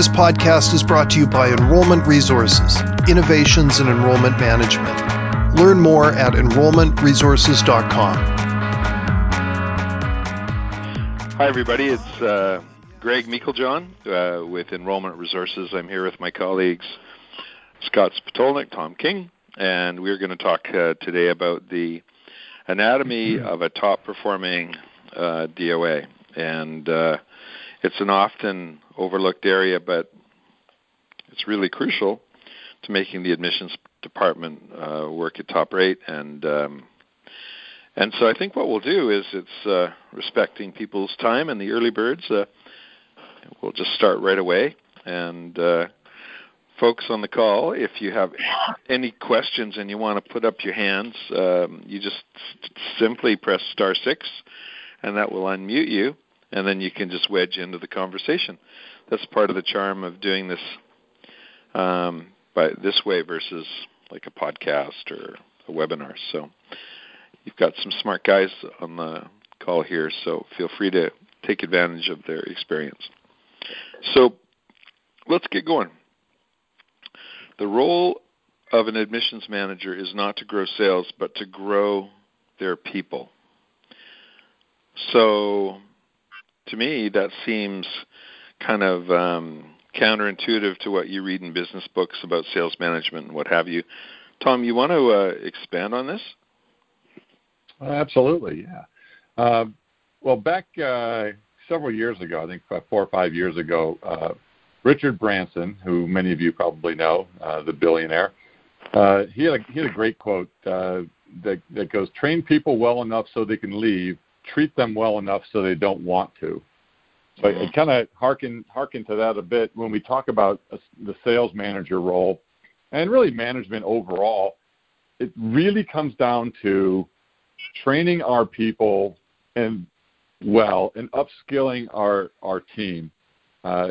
This podcast is brought to you by Enrollment Resources, Innovations in Enrollment Management. Learn more at enrollmentresources.com. Hi, everybody. It's uh, Greg Meiklejohn uh, with Enrollment Resources. I'm here with my colleagues Scott Spotolnik, Tom King, and we're going to talk uh, today about the anatomy of a top performing uh, DOA. And uh, it's an often overlooked area, but it's really crucial to making the admissions department uh, work at top rate. And um, and so I think what we'll do is it's uh, respecting people's time and the early birds. Uh, we'll just start right away. And uh, folks on the call, if you have any questions and you want to put up your hands, um, you just simply press star six, and that will unmute you and then you can just wedge into the conversation. That's part of the charm of doing this um, by this way versus like a podcast or a webinar. So you've got some smart guys on the call here, so feel free to take advantage of their experience. So let's get going. The role of an admissions manager is not to grow sales, but to grow their people. So to me, that seems kind of um, counterintuitive to what you read in business books about sales management and what have you. Tom, you want to uh, expand on this? Absolutely, yeah. Uh, well, back uh, several years ago, I think four or five years ago, uh, Richard Branson, who many of you probably know, uh, the billionaire, uh, he, had a, he had a great quote that, that goes, train people well enough so they can leave, treat them well enough so they don't want to. So I, I kind of harken harken to that a bit when we talk about a, the sales manager role, and really management overall. It really comes down to training our people and well and upskilling our our team. Uh,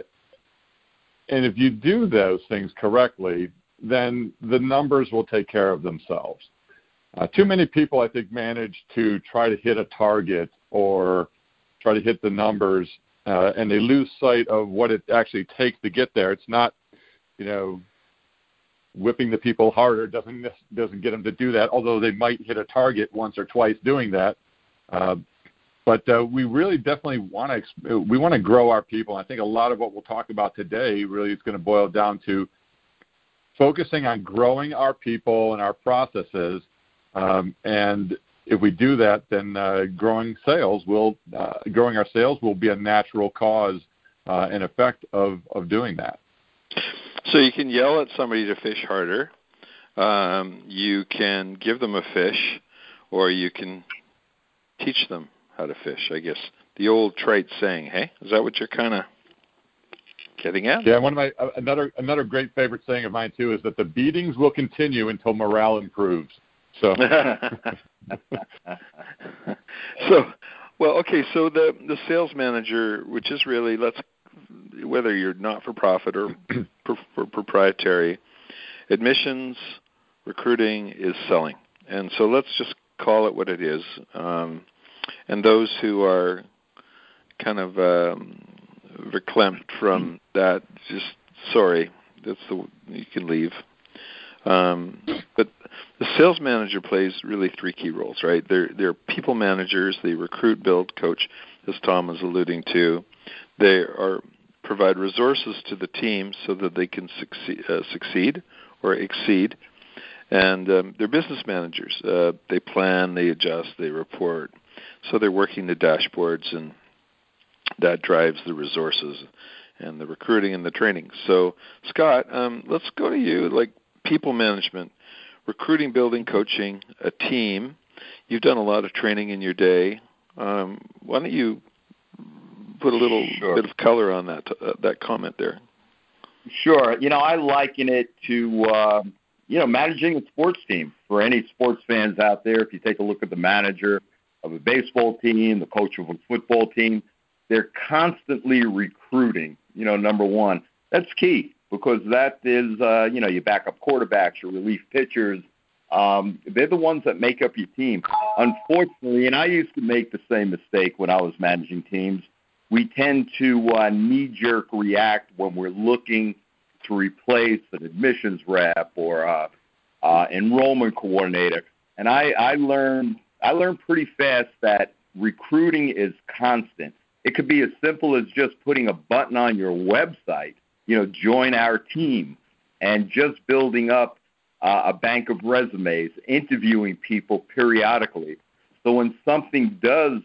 and if you do those things correctly, then the numbers will take care of themselves. Uh, too many people, I think, manage to try to hit a target or try to hit the numbers, uh, and they lose sight of what it actually takes to get there. It's not, you know, whipping the people harder doesn't doesn't get them to do that. Although they might hit a target once or twice doing that. Uh, but uh, we really definitely want to we want to grow our people. I think a lot of what we'll talk about today really is going to boil down to focusing on growing our people and our processes and if we do that, then uh, growing sales will uh, growing our sales will be a natural cause uh, and effect of of doing that. So you can yell at somebody to fish harder. Um, you can give them a fish, or you can teach them how to fish. I guess the old trite saying. Hey, is that what you're kind of getting at? Yeah, one of my uh, another another great favorite saying of mine too is that the beatings will continue until morale improves. So, so, well, okay. So the the sales manager, which is really let's whether you're not for profit or for proprietary, admissions recruiting is selling, and so let's just call it what it is. Um, and those who are kind of um, verklempt from that, just sorry, that's the you can leave. Um, but the sales manager plays really three key roles, right? They're they're people managers. They recruit, build, coach, as Tom was alluding to. They are provide resources to the team so that they can succeed, uh, succeed or exceed. And um, they're business managers. Uh, they plan, they adjust, they report. So they're working the dashboards, and that drives the resources and the recruiting and the training. So, Scott, um, let's go to you. Like, people management, recruiting, building, coaching, a team. You've done a lot of training in your day. Um, why don't you put a little sure. bit of color on that uh, that comment there? Sure. You know, I liken it to uh, you know managing a sports team. For any sports fans out there, if you take a look at the manager of a baseball team, the coach of a football team, they're constantly recruiting. You know, number one, that's key because that is, uh, you know, your backup quarterbacks, your relief pitchers. Um, they're the ones that make up your team. Unfortunately, and I used to make the same mistake when I was managing teams. we tend to uh, knee jerk react when we're looking to replace an admissions rep or a, uh, enrollment coordinator. And I, I learned I learned pretty fast that recruiting is constant. It could be as simple as just putting a button on your website, you know, join our team, and just building up uh, a bank of resumes, interviewing people periodically. So when something does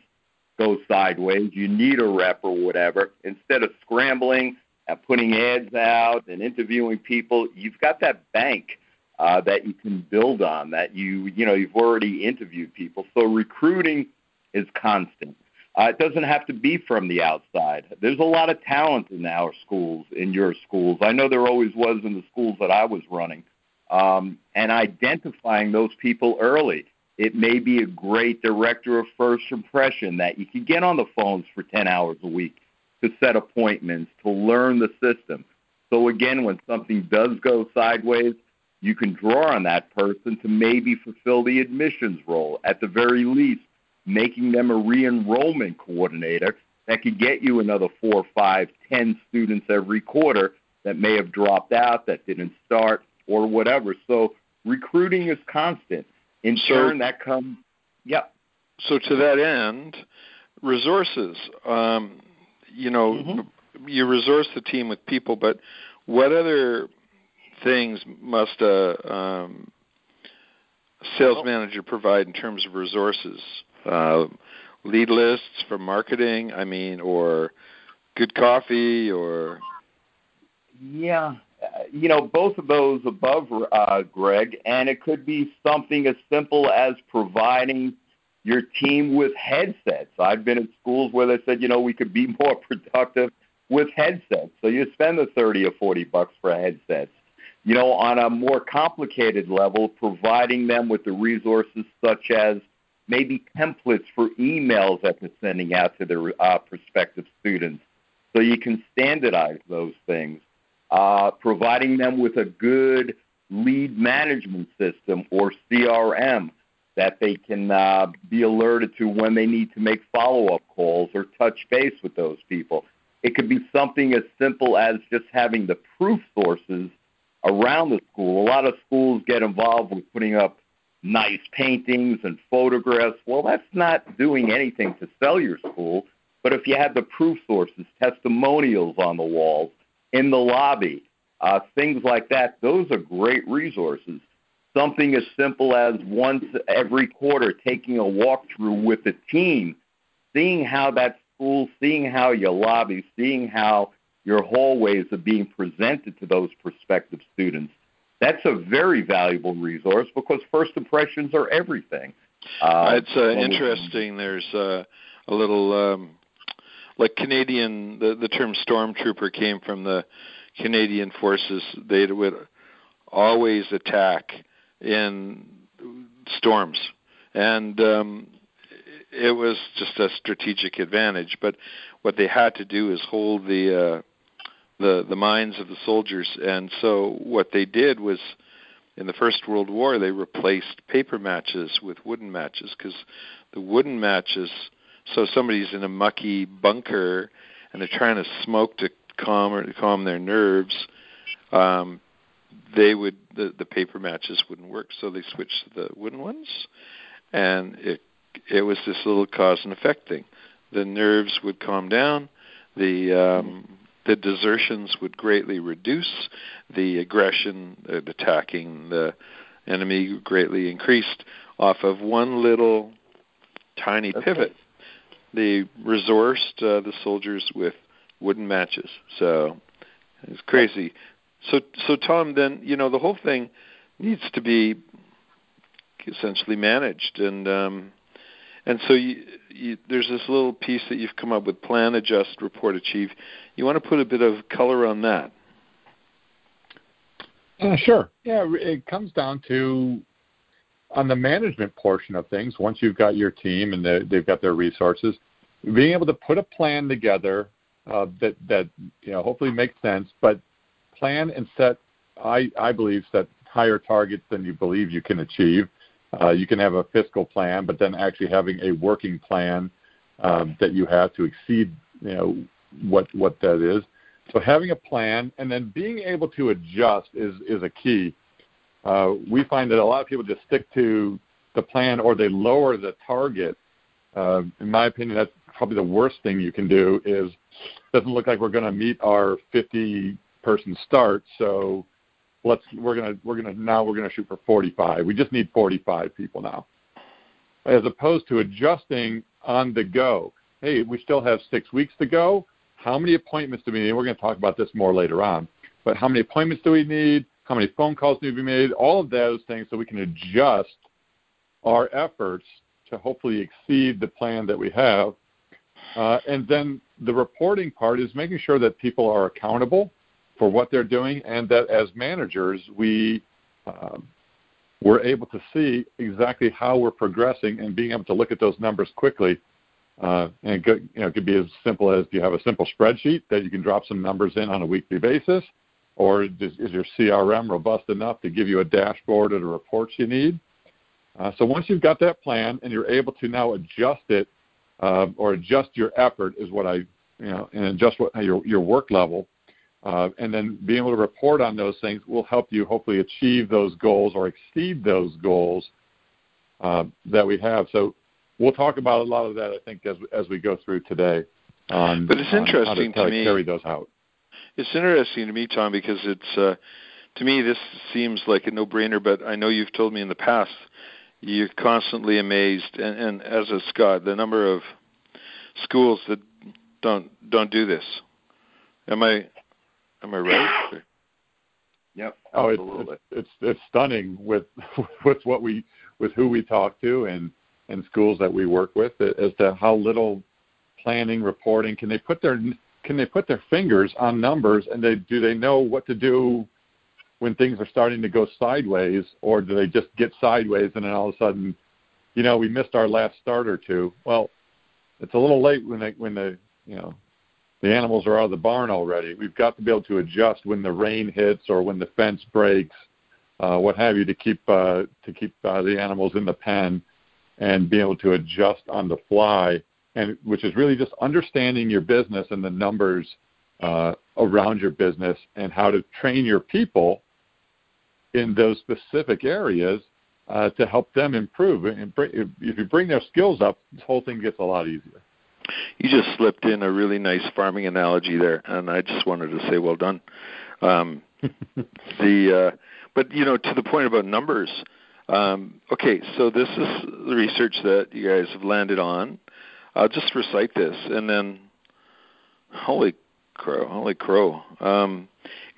go sideways, you need a rep or whatever, instead of scrambling and putting ads out and interviewing people, you've got that bank uh, that you can build on. That you you know you've already interviewed people. So recruiting is constant. Uh, it doesn't have to be from the outside. There's a lot of talent in our schools, in your schools. I know there always was in the schools that I was running. Um, and identifying those people early. It may be a great director of first impression that you can get on the phones for 10 hours a week to set appointments, to learn the system. So, again, when something does go sideways, you can draw on that person to maybe fulfill the admissions role. At the very least, making them a re enrollment coordinator that could get you another four, five, ten students every quarter that may have dropped out, that didn't start, or whatever. So recruiting is constant. In so, turn, that comes, yep. So to that end, resources. Um, you know, mm-hmm. you resource the team with people, but what other things must a um, sales manager provide in terms of resources? Uh, lead lists for marketing, I mean, or good coffee, or yeah, you know, both of those above, uh, Greg, and it could be something as simple as providing your team with headsets. I've been in schools where they said, you know, we could be more productive with headsets. So you spend the 30 or 40 bucks for headsets. You know, on a more complicated level, providing them with the resources such as maybe templates for emails that they're sending out to their uh, prospective students so you can standardize those things uh, providing them with a good lead management system or CRM that they can uh, be alerted to when they need to make follow up calls or touch base with those people. It could be something as simple as just having the proof sources around the school. A lot of schools get involved with putting up nice paintings and photographs. Well, that's not doing anything to sell your school. But if you have the proof sources, testimonials on the walls, in the lobby, uh, things like that. Those are great resources. Something as simple as once every quarter taking a walkthrough with the team, seeing how that school, seeing how your lobby, seeing how your hallways are being presented to those prospective students. That's a very valuable resource because first impressions are everything. Uh, it's uh, interesting. There's uh, a little um, like Canadian, the the term stormtrooper came from the Canadian forces. They would always attack in storms, and um, it was just a strategic advantage. But what they had to do is hold the uh, the the minds of the soldiers, and so what they did was. In the First World War, they replaced paper matches with wooden matches because the wooden matches so somebody's in a mucky bunker and they're trying to smoke to calm or to calm their nerves. Um, they would the the paper matches wouldn't work, so they switched to the wooden ones, and it it was this little cause and effect thing. The nerves would calm down, the um, the desertions would greatly reduce, the aggression, uh, attacking the enemy greatly increased off of one little tiny okay. pivot they resourced uh, the soldiers with wooden matches. So it's crazy. So so Tom, then you know the whole thing needs to be essentially managed, and um, and so you, you, there's this little piece that you've come up with: plan, adjust, report, achieve. You want to put a bit of color on that? Uh, sure. Yeah, it comes down to on the management portion of things, once you've got your team and they've got their resources, being able to put a plan together uh, that that you know hopefully makes sense, but plan and set I I believe set higher targets than you believe you can achieve. Uh, you can have a fiscal plan, but then actually having a working plan um, that you have to exceed you know what what that is. So having a plan and then being able to adjust is is a key. Uh, we find that a lot of people just stick to the plan or they lower the target. Uh, in my opinion, that's probably the worst thing you can do. Is doesn't look like we're going to meet our 50 person start, so let's we're gonna we're gonna now we're gonna shoot for 45. We just need 45 people now, as opposed to adjusting on the go. Hey, we still have six weeks to go. How many appointments do we need? We're to talk about this more later on. But how many appointments do we need? How many phone calls need to be made? All of those things so we can adjust our efforts to hopefully exceed the plan that we have. Uh, and then the reporting part is making sure that people are accountable for what they're doing, and that as managers, we um, we're able to see exactly how we're progressing and being able to look at those numbers quickly. Uh, and it could, you know, it could be as simple as do you have a simple spreadsheet that you can drop some numbers in on a weekly basis, or is, is your CRM robust enough to give you a dashboard or the reports you need? Uh, so once you've got that plan and you're able to now adjust it uh, or adjust your effort is what I, you know, and adjust what your your work level, uh, and then being able to report on those things will help you hopefully achieve those goals or exceed those goals uh, that we have. So we'll talk about a lot of that, I think, as as we go through today. On, but it's interesting to, to me. Carry those out. It's interesting to me, Tom, because it's uh, to me this seems like a no-brainer. But I know you've told me in the past you're constantly amazed, and, and as a Scott, the number of schools that don't don't do this. Am I Am I right? Yep. Oh, it's, it's it's it's stunning with with what we with who we talk to and and schools that we work with as to how little planning reporting can they put their can they put their fingers on numbers and they do they know what to do when things are starting to go sideways or do they just get sideways and then all of a sudden you know we missed our last start or two well it's a little late when they when the you know the animals are out of the barn already. We've got to be able to adjust when the rain hits or when the fence breaks, uh, what have you, to keep uh, to keep uh, the animals in the pen and be able to adjust on the fly. And which is really just understanding your business and the numbers uh, around your business and how to train your people in those specific areas uh, to help them improve. And if you bring their skills up, this whole thing gets a lot easier. You just slipped in a really nice farming analogy there, and I just wanted to say well done. Um, the uh, but you know to the point about numbers. Um, okay, so this is the research that you guys have landed on. I'll just recite this, and then holy crow, holy crow. Um,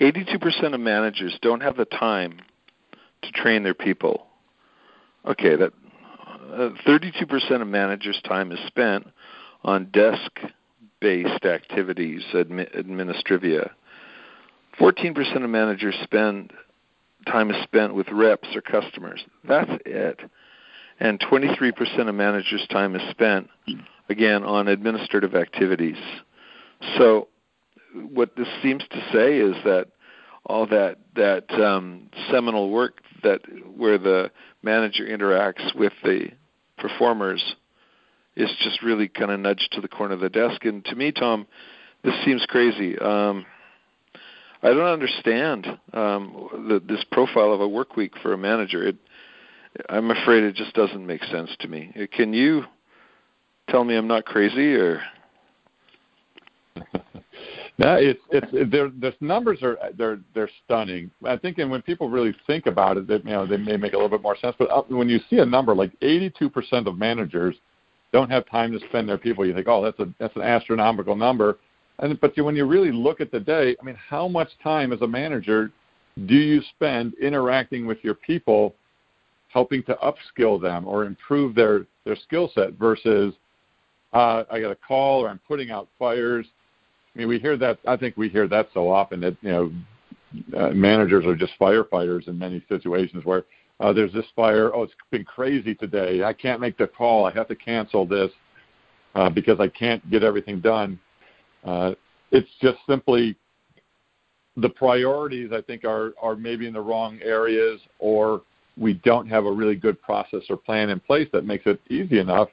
82% of managers don't have the time to train their people. Okay, that uh, 32% of managers' time is spent on desk based activities, admi- administrivia. 14% of managers spend time is spent with reps or customers. That's it. And 23% of managers' time is spent, again, on administrative activities. So, what this seems to say is that all that that um, seminal work that where the manager interacts with the performers is just really kind of nudged to the corner of the desk. And to me, Tom, this seems crazy. Um, I don't understand um, the, this profile of a work week for a manager. It, I'm afraid it just doesn't make sense to me. Can you tell me I'm not crazy, or? no, it's it's their the numbers are they're they're stunning. I think, and when people really think about it, that you know they may make a little bit more sense. But when you see a number like 82% of managers don't have time to spend their people, you think, oh, that's a that's an astronomical number. And but when you really look at the day, I mean, how much time as a manager do you spend interacting with your people, helping to upskill them or improve their their skill set versus uh, I got a call or I'm putting out fires. I mean, we hear that. I think we hear that so often that you know uh, managers are just firefighters in many situations where uh, there's this fire. Oh, it's been crazy today. I can't make the call. I have to cancel this uh, because I can't get everything done. Uh, it's just simply the priorities. I think are are maybe in the wrong areas, or we don't have a really good process or plan in place that makes it easy enough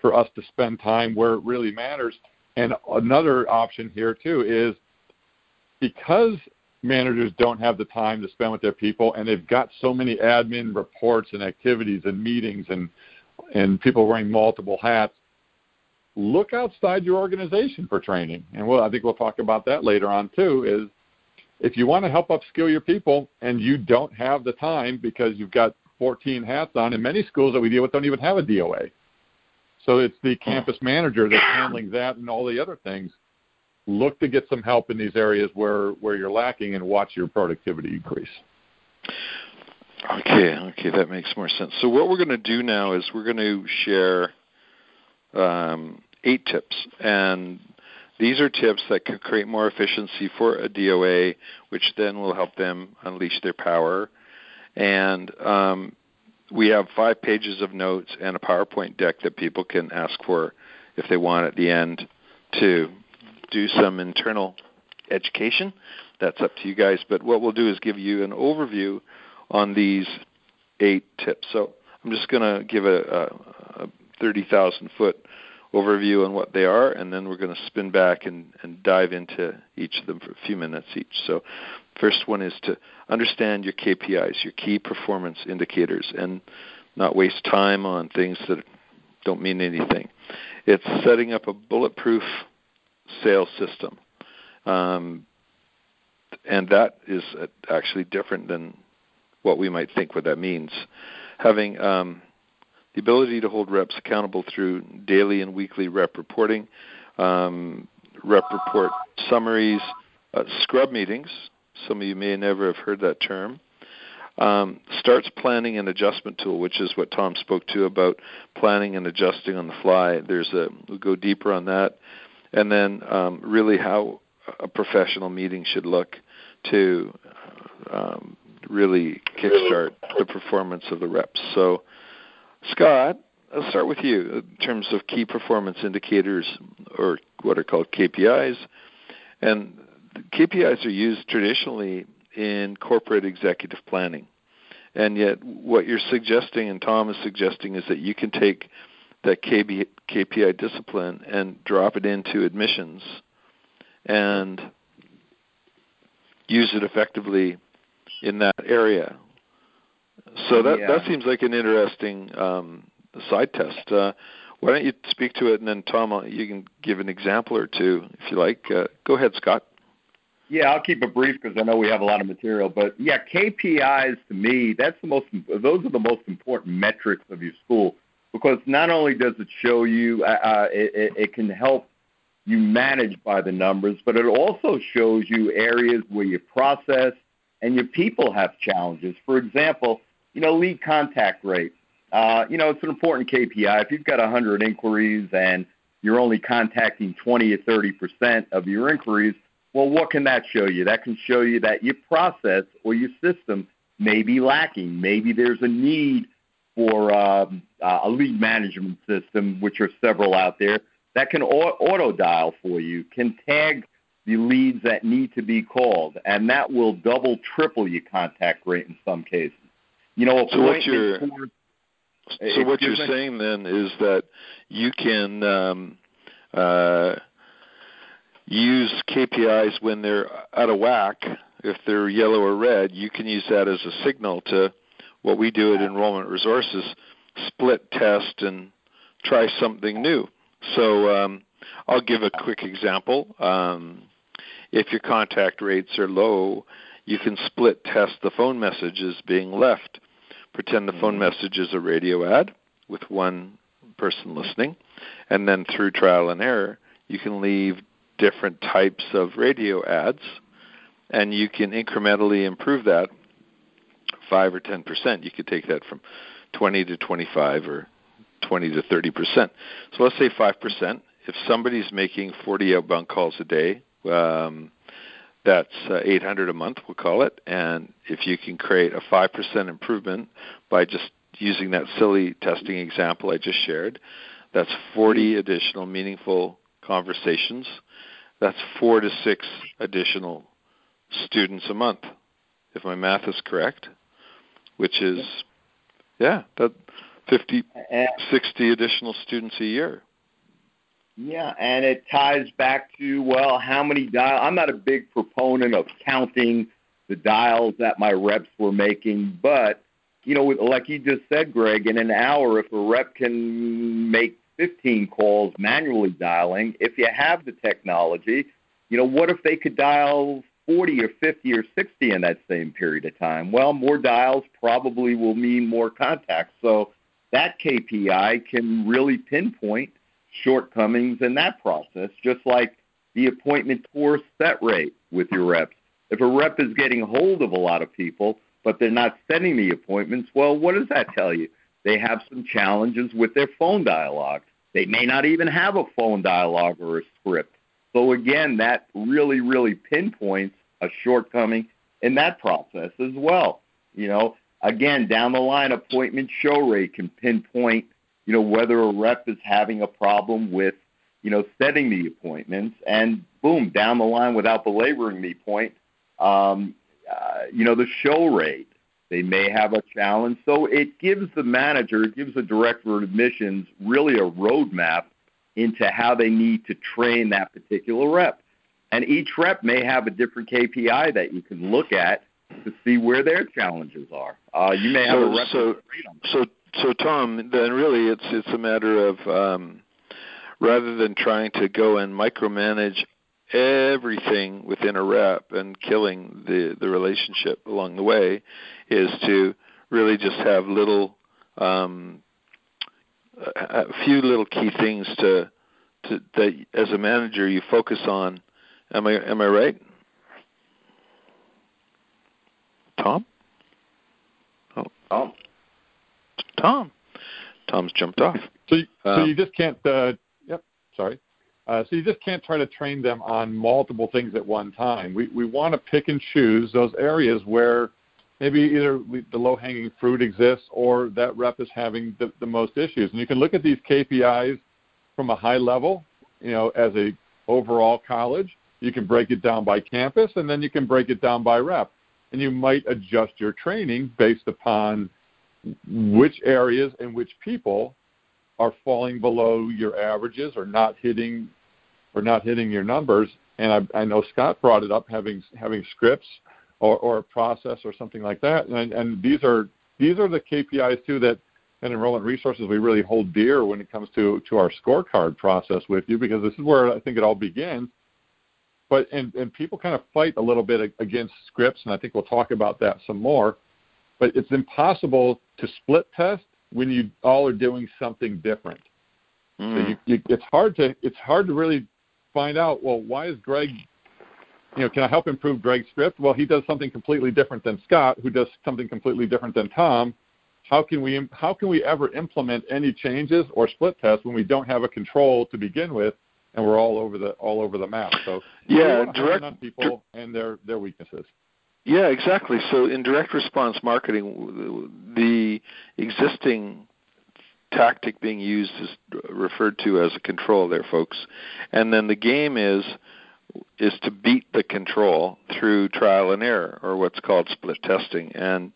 for us to spend time where it really matters And another option here too is because managers don't have the time to spend with their people and they've got so many admin reports and activities and meetings and and people wearing multiple hats. Look outside your organization for training. And well i think we'll talk about that later on too is if you want to help upskill your people and you don't have the time because you've got 14 hats on and many schools that we deal with don't even have a doa so it's the campus manager that's handling that and all the other things look to get some help in these areas where, you're lacking and watch your productivity increase. Okay, okay, that makes more sense. So what we're going to do now is we're going to share um, eight tips, and these are tips that could create more efficiency for a DOA, which then will help them unleash their power. And um, we have five pages of notes and a PowerPoint deck that people can ask for if they want at the end to do some internal education. That's up to you guys. But what we'll do is give you an overview on these eight tips. So I'm just going to give a, a, a 30,000 foot overview on what they are, and then we're going to spin back and, and dive into each of them for a few minutes each. So, first one is to understand your KPIs, your key performance indicators, and not waste time on things that don't mean anything. It's setting up a bulletproof sales system. Um, and that is actually different than what we might think what that means. Having um, the ability to hold reps accountable through daily and weekly rep reporting, um, rep report summaries, uh, scrub meetings. Some of you may never have heard that term. Um, starts planning and adjustment tool, which is what Tom spoke to about planning and adjusting on the fly. There's a we'll go deeper on that and then um, really how a professional meeting should look to um, really kickstart the performance of the reps. So, Scott, I'll start with you in terms of key performance indicators, or what are called KPIs. And KPIs are used traditionally in corporate executive planning. And yet, what you're suggesting, and Tom is suggesting, is that you can take that KB, KPI discipline and drop it into admissions and use it effectively in that area. So that yeah. that seems like an interesting um, side test. Uh, why don't you speak to it, and then Tom, you can give an example or two if you like. Uh, go ahead, Scott. Yeah, I'll keep it brief because I know we have a lot of material. But yeah, KPIs to me, that's the most. Those are the most important metrics of your school because not only does it show you, uh, uh, it, it can help you manage by the numbers, but it also shows you areas where your process and your people have challenges. For example, you know, lead contact rate. Uh, you know, it's an important KPI. If you've got 100 inquiries and you're only contacting 20 or 30 percent of your inquiries, well, what can that show you? That can show you that your process or your system may be lacking. Maybe there's a need for um, uh, a lead management system, which are several out there, that can auto dial for you, can tag the leads that need to be called, and that will double, triple your contact rate in some cases. You know, so what you're so what you're saying then is that you can um, uh, use KPIs when they're out of whack. If they're yellow or red, you can use that as a signal to what we do at Enrollment Resources, split test and try something new. So um, I'll give a quick example. Um, if your contact rates are low, you can split test the phone messages being left. Pretend the phone mm-hmm. message is a radio ad with one person listening, and then through trial and error, you can leave different types of radio ads, and you can incrementally improve that five or ten percent. You could take that from twenty to twenty-five or twenty to thirty percent. So let's say five percent. If somebody's making forty outbound calls a day, um, that's uh, 800 a month, we'll call it. And if you can create a 5% improvement by just using that silly testing example I just shared, that's 40 additional meaningful conversations. That's four to six additional students a month, if my math is correct which is yeah, that 50, 60 additional students a year. Yeah, and it ties back to well, how many dials? I'm not a big proponent of counting the dials that my reps were making, but you know, like you just said, Greg, in an hour, if a rep can make 15 calls manually dialing, if you have the technology, you know, what if they could dial 40 or 50 or 60 in that same period of time? Well, more dials probably will mean more contacts. So that KPI can really pinpoint shortcomings in that process, just like the appointment tour set rate with your reps. If a rep is getting hold of a lot of people, but they're not setting the appointments, well, what does that tell you? They have some challenges with their phone dialogue. They may not even have a phone dialogue or a script. So again, that really, really pinpoints a shortcoming in that process as well. You know, again, down the line, appointment show rate can pinpoint, you know, whether a rep is having a problem with, you know, setting the appointments, and boom, down the line, without belaboring the point, um, uh, you know, the show rate. They may have a challenge. So it gives the manager, it gives the director of admissions really a roadmap into how they need to train that particular rep. And each rep may have a different KPI that you can look at to see where their challenges are. Uh, you may have so, a rep. So, so, so, Tom, then really it's it's a matter of um, rather than trying to go and micromanage everything within a rep and killing the the relationship along the way, is to really just have little um, a few little key things to to that as a manager you focus on Am I am I right? Tom? Oh, Tom. Tom. Tom's jumped off. So, you, um, so you just can't. Uh, yep. Sorry. Uh, so you just can't try to train them on multiple things at one time. We we want to pick and choose those areas where maybe either we, the low hanging fruit exists or that rep is having the, the most issues. And you can look at these KPIs from a high level, you know, as a overall college, you can break it down by campus, and then you can break it down by rep. And you might adjust your training based upon which areas and which people are falling below your averages or not hitting or not hitting your numbers. And I, I know Scott brought it up having having scripts or, or a process or something like that. And, and these are these are the KPIs too that and enrollment resources we really hold dear when it comes to to our scorecard process with you because this is where I think it all begins but and, and people kind of fight a little bit against scripts, and I think we'll talk about that some more. But it's impossible to split test when you all are doing something different. Mm. So you, you, it's hard to it's hard to really find out. Well, why is Greg? You know, can I help improve Greg's script? Well, he does something completely different than Scott, who does something completely different than Tom. How can we how can we ever implement any changes or split tests when we don't have a control to begin with and we're all over the all over the map. So yeah, direct people and their their weaknesses. Yeah, exactly. So in direct response marketing, the existing tactic being used is referred to as a control there folks and then the game is is to beat the control through trial and error or what's called split testing and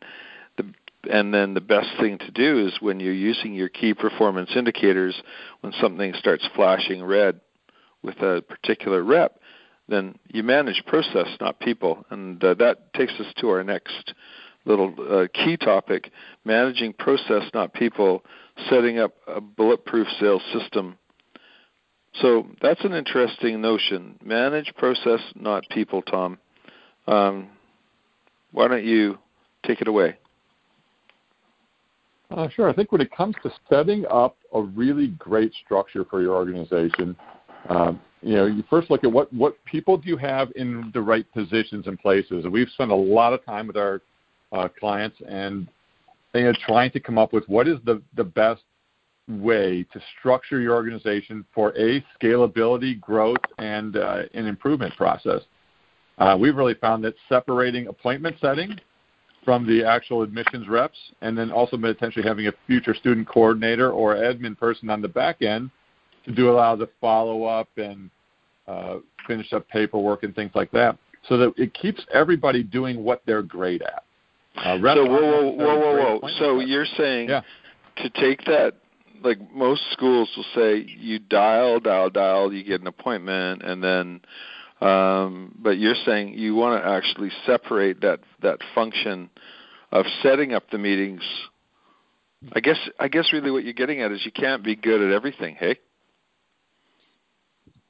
the and then the best thing to do is when you're using your key performance indicators when something starts flashing red with a particular rep, then you manage process, not people. And uh, that takes us to our next little uh, key topic managing process, not people, setting up a bulletproof sales system. So that's an interesting notion. Manage process, not people, Tom. Um, why don't you take it away? Uh, sure. I think when it comes to setting up a really great structure for your organization, you know, you first look at what what people do you have in the right positions and places. And we've spent a lot of time with our uh, clients and you know, trying to come up with what is the the best way to structure your organization for a scalability, growth, and uh, an improvement process. Uh, we've really found that separating appointment setting from the actual admissions reps, and then also potentially having a future student coordinator or admin person on the back end to do a lot of the follow up and uh, finish up paperwork and things like that, so that it keeps everybody doing what they're great at. Uh, so whoa, whoa, whoa, whoa, whoa! So you're saying yeah. to take that like most schools will say you dial, dial, dial, you get an appointment, and then. Um, but you're saying you want to actually separate that that function of setting up the meetings. I guess I guess really what you're getting at is you can't be good at everything. Hey.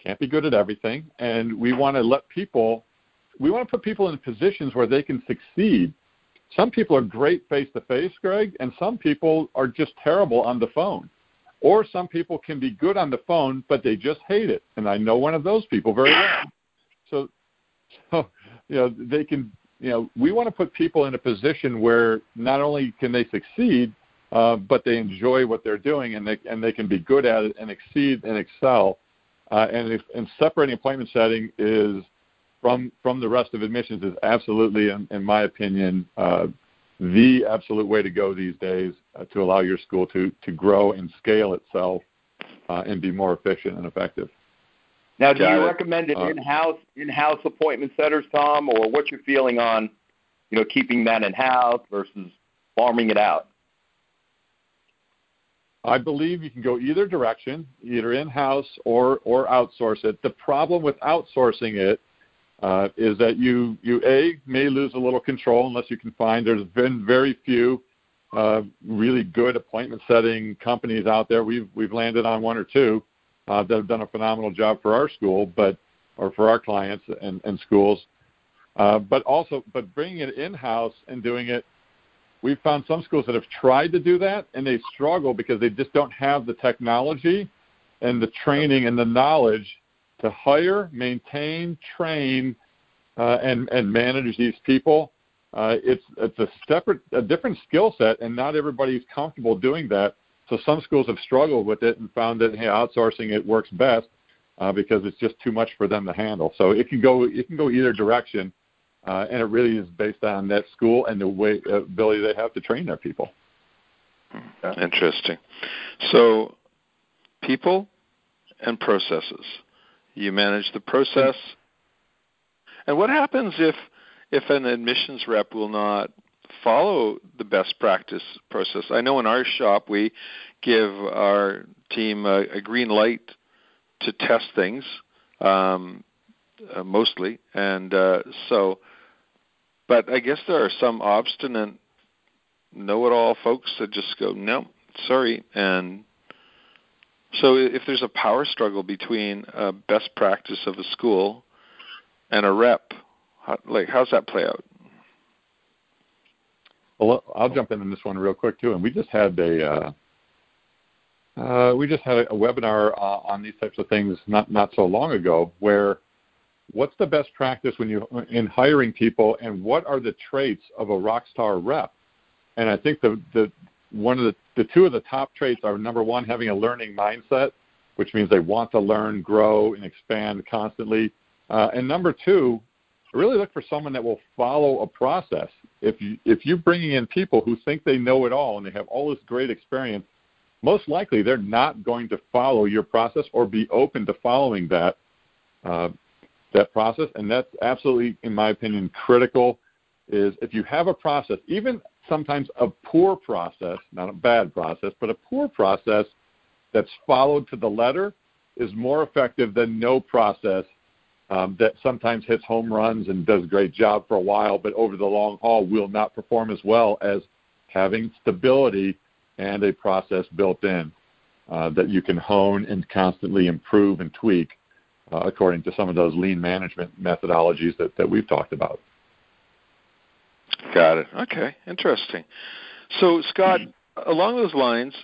Can't be good at everything, and we want to let people. We want to put people in positions where they can succeed some people are great face to face, Greg, and some people are just terrible on the phone. Or some people can be good on the phone, but they just hate it. And I know one of those people very well. So, so you know, they can, you know, we want to put people in a position where not only can they succeed, uh, but they enjoy what they're doing and they and they can be good at it and exceed and excel. Uh, and if and separating appointment setting is from from the rest of admissions is absolutely, in, in my opinion, uh, the absolute way to go these days uh, to allow your school to to grow and scale itself uh, and be more efficient and effective. Now, do Got you it. recommend an uh, in-house in-house appointment setters, Tom, or what's your feeling on, you know, keeping that in-house versus farming it out? I believe you can go either direction, either in-house or or outsource it. The problem with outsourcing it uh, is that you you a may lose a little control unless you can find. There's been very few uh, really good appointment setting companies out there. We've we've landed on one or two uh, that have done a phenomenal job for our school, but or for our clients and, and schools. Uh, but also, but bringing it in house and doing it, we've found some schools that have tried to do that and they struggle because they just don't have the technology and the training and the knowledge to hire, maintain, train, uh, and and manage these people. Uh, it's it's a separate, a different skill set, and not everybody's comfortable doing that. So some schools have struggled with it and found that hey, outsourcing it works best uh, because it's just too much for them to handle. So it can go it can go either direction, uh, and it really is based on that school and the way uh, ability they have to train their people. Interesting. So people and processes. You manage the process. And what happens if if an admissions rep will not follow the best practice process? I know in our shop we give our team a, a green light to test things, um, uh, mostly, and uh, so. But I guess there are some obstinate know-it-all folks that just go, no, sorry, and so if there's a power struggle between a best practice of a school and a rep, how, like how's that play out? Well, I'll jump in on this one real quick too. And we just had a uh, uh, we just had a, a webinar uh, on these types of things not not so long ago, where what's the best practice when you in hiring people, and what are the traits of a rock star rep? And I think the the one of the, the two of the top traits are number one, having a learning mindset, which means they want to learn, grow, and expand constantly. Uh, and number two, really look for someone that will follow a process. If you if you're bringing in people who think they know it all and they have all this great experience, most likely they're not going to follow your process or be open to following that uh, that process. And that's absolutely, in my opinion, critical. Is if you have a process, even sometimes a poor process, not a bad process, but a poor process that's followed to the letter is more effective than no process um, that sometimes hits home runs and does a great job for a while, but over the long haul will not perform as well as having stability and a process built in uh, that you can hone and constantly improve and tweak uh, according to some of those lean management methodologies that, that we've talked about. Got it. Okay, interesting. So, Scott, along those lines,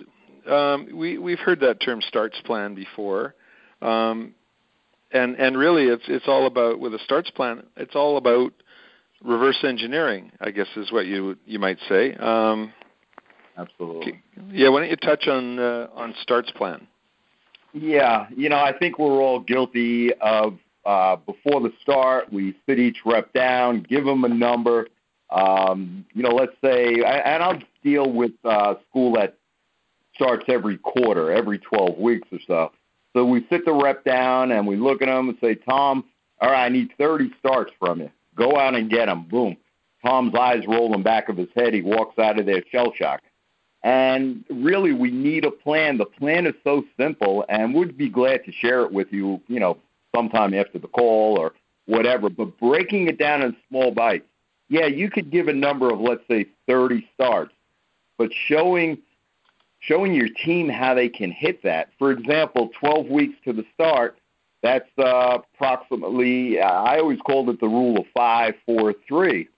um, we we've heard that term starts plan before, um, and and really it's it's all about with a starts plan. It's all about reverse engineering, I guess is what you you might say. Um, Absolutely. Yeah. Why don't you touch on uh, on starts plan? Yeah, you know, I think we're all guilty of uh, before the start, we sit each rep down, give them a number, um, you know, let's say, and I'll deal with uh, school that starts every quarter, every 12 weeks or so. So we sit the rep down and we look at them and say, Tom, all right, I need 30 starts from you. Go out and get them. Boom. Tom's eyes roll in back of his head. He walks out of there shell shocked. And really, we need a plan. The plan is so simple, and we'd be glad to share it with you, you know, sometime after the call or whatever. But breaking it down in small bites. Yeah, you could give a number of, let's say, 30 starts, but showing showing your team how they can hit that. For example, 12 weeks to the start, that's uh, approximately, I always called it the rule of five, four, three,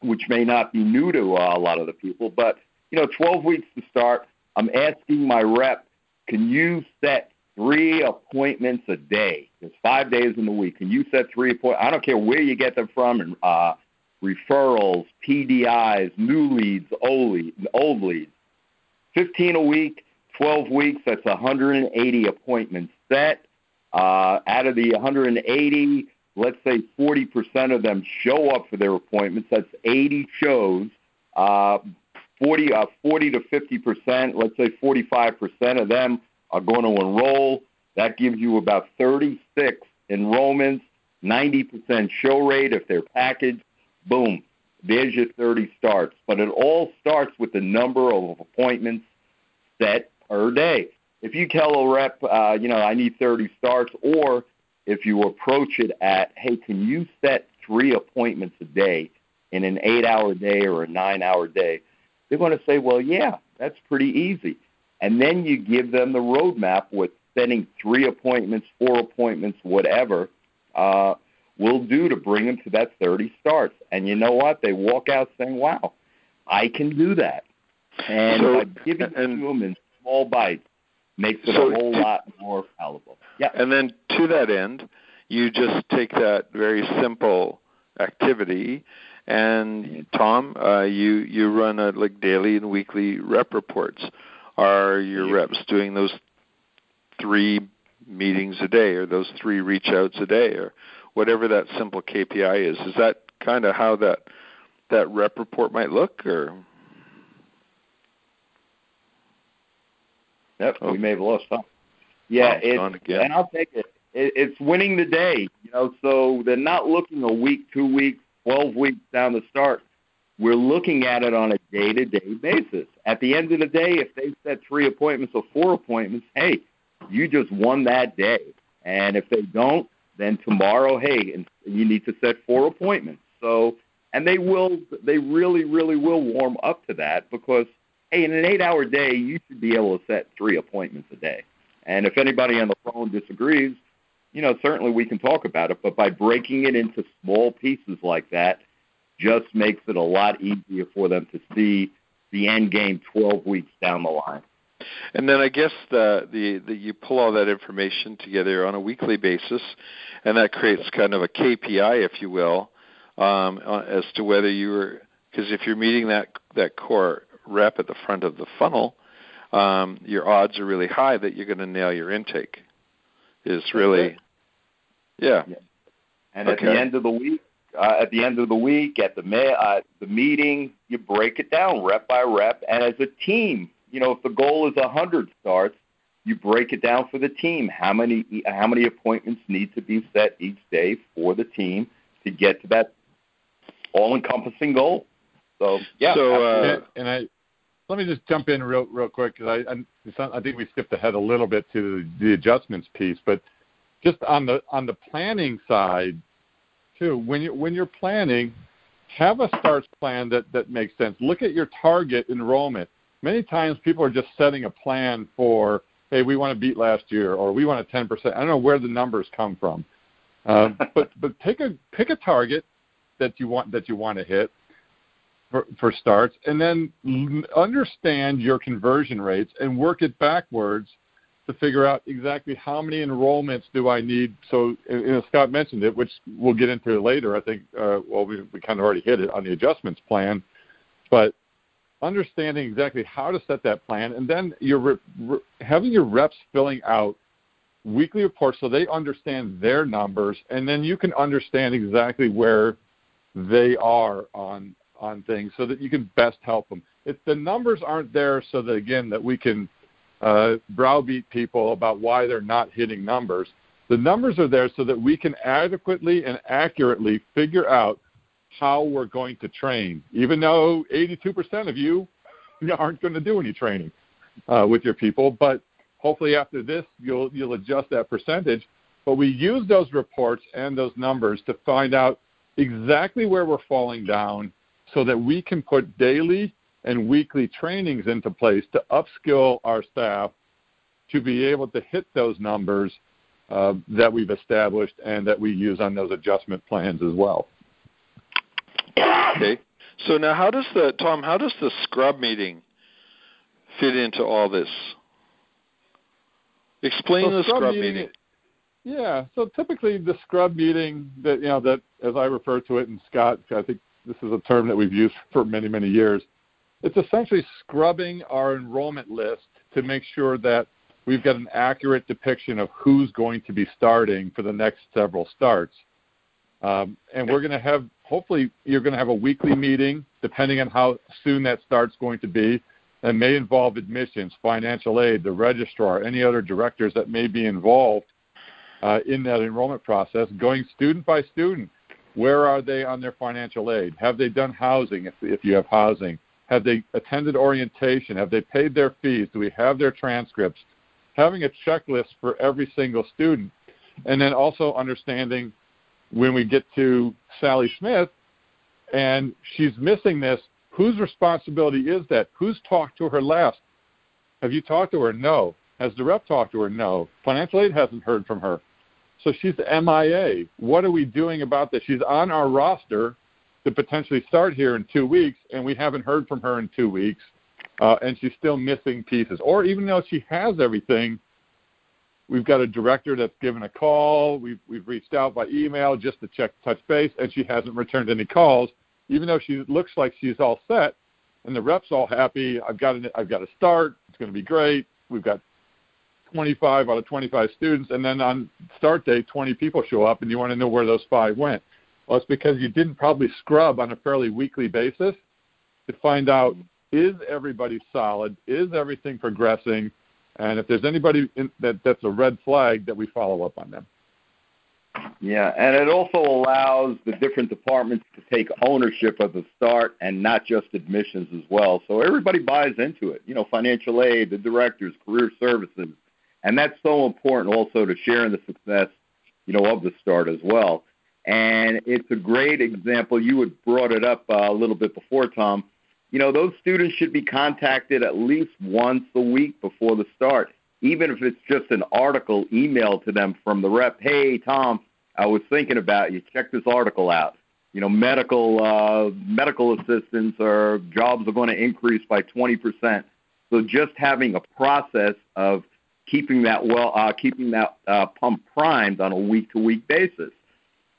which may not be new to uh, a lot of the people, but you know, 12 weeks to start, I'm asking my rep, can you set three appointments a day? It's five days in the week. Can you set three appointments? I don't care where you get them from, and uh, referrals, PDIs, new leads, old leads, old leads. 15 a week, 12 weeks, that's 180 appointments set. Uh, out of the 180, let's say 40% of them show up for their appointments. That's 80 shows. Uh, 40, uh, 40 to 50 percent, let's say 45 percent of them are going to enroll. That gives you about 36 enrollments, 90 percent show rate if they're packaged. Boom, there's your 30 starts. But it all starts with the number of appointments set per day. If you tell a rep, uh, you know, I need 30 starts, or if you approach it at, hey, can you set three appointments a day in an eight-hour day or a nine-hour day? They're going to say, well, yeah, that's pretty easy. And then you give them the roadmap with setting three appointments, four appointments, whatever, uh, will do to bring them to that 30 starts. And you know what? They walk out saying, wow, I can do that. And so, by giving and, to them in small bites makes it so a whole lot more palatable. Yeah. And then to that end, you just take that very simple activity and Tom, uh, you you run a, like daily and weekly rep reports. Are your reps doing those three meetings a day, or those three reach outs a day, or whatever that simple KPI is? Is that kind of how that that rep report might look, or? Yep, oh. we may have lost Tom. Yeah, oh, it's, and I'll take it. it. It's winning the day, you know. So they're not looking a week, two weeks, 12 weeks down the start. We're looking at it on a day to day basis. At the end of the day, if they set three appointments or four appointments, hey, you just won that day. And if they don't, then tomorrow, hey, and you need to set four appointments. So, and they will, they really, really will warm up to that because, hey, in an eight hour day, you should be able to set three appointments a day. And if anybody on the phone disagrees, you know, certainly we can talk about it, but by breaking it into small pieces like that, just makes it a lot easier for them to see the end game 12 weeks down the line. And then I guess the, the, the you pull all that information together on a weekly basis, and that creates kind of a KPI, if you will, um, uh, as to whether you were because if you're meeting that that core rep at the front of the funnel, um, your odds are really high that you're going to nail your intake. Is really yeah. yeah. And okay. at the end of the week, uh, at the end of the week, at the me- uh, the meeting, you break it down rep by rep, and as a team, you know, if the goal is a hundred starts, you break it down for the team. How many how many appointments need to be set each day for the team to get to that all-encompassing goal? So yeah. So uh, and I let me just jump in real real quick because I I, I think we skipped ahead a little bit to the, the adjustments piece, but just on the on the planning side too when you when you're planning have a starts plan that that makes sense. Look at your target enrollment. Many times people are just setting a plan for hey we want to beat last year or we want a 10% i don't know where the numbers come from. Uh, but but pick a pick a target that you want that you want to hit for, for starts and then understand your conversion rates and work it backwards to figure out exactly how many enrollments do I need. So, you know, Scott mentioned it, which we'll get into later. I think, uh, well, we, we kind of already hit it on the adjustments plan, but understanding exactly how to set that plan, and then you're re- re- having your reps filling out weekly reports so they understand their numbers, and then you can understand exactly where they are on on things, so that you can best help them. If the numbers aren't there, so that again that we can uh, browbeat people about why they're not hitting numbers. The numbers are there so that we can adequately and accurately figure out how we're going to train. Even though 82% of you you aren't going to do any training uh, with your people. But hopefully after this, you'll you'll adjust that percentage. But we use those reports and those numbers to find out exactly where we're falling down, so that we can put daily and weekly trainings into place to upskill our staff to be able to hit those numbers uh, that we've established and that we use on those adjustment plans as well. Okay. So now, how does the Tom? How does the scrub meeting fit into all this? Explain so the scrub, scrub meeting. meeting. Yeah. So typically, the scrub meeting that you know that as I refer to it, and Scott, I think this is a term that we've used for many many years. It's essentially scrubbing our enrollment list to make sure that we've got an accurate depiction of who's going to be starting for the next several starts. Um, and we're going to have, hopefully, you're going to have a weekly meeting, depending on how soon that start's going to be, that may involve admissions, financial aid, the registrar, any other directors that may be involved uh, in that enrollment process, going student by student. Where are they on their financial aid? Have they done housing if, if you have housing? Have they attended orientation? Have they paid their fees? Do we have their transcripts? Having a checklist for every single student. And then also understanding when we get to Sally Smith and she's missing this, whose responsibility is that? Who's talked to her last? Have you talked to her? No. Has the rep talked to her? No. Financial aid hasn't heard from her. So she's MIA. What are we doing about this? She's on our roster to potentially start here in two weeks, and we haven't heard from her in two weeks, uh, and she's still missing pieces. Or even though she has everything, we've got a director that's given a call. We've we've reached out by email just to check touch base, and she hasn't returned any calls, even though she looks like she's all set, and the reps all happy. I've got an, I've got a start. It's going to be great. We've got 25 out of 25 students, and then on start day, 20 people show up, and you want to know where those five went. Well, it's because you didn't probably scrub on a fairly weekly basis to find out is everybody solid, is everything progressing, and if there's anybody in, that that's a red flag, that we follow up on them. Yeah, and it also allows the different departments to take ownership of the start and not just admissions as well. So everybody buys into it. You know, financial aid, the directors, career services, and that's so important also to sharing the success, you know, of the start as well. And it's a great example. You had brought it up uh, a little bit before, Tom. You know, those students should be contacted at least once a week before the start, even if it's just an article emailed to them from the rep. Hey, Tom, I was thinking about you. Check this article out. You know, medical uh, medical assistants or jobs are going to increase by 20%. So just having a process of keeping that well, uh, keeping that uh, pump primed on a week-to-week basis.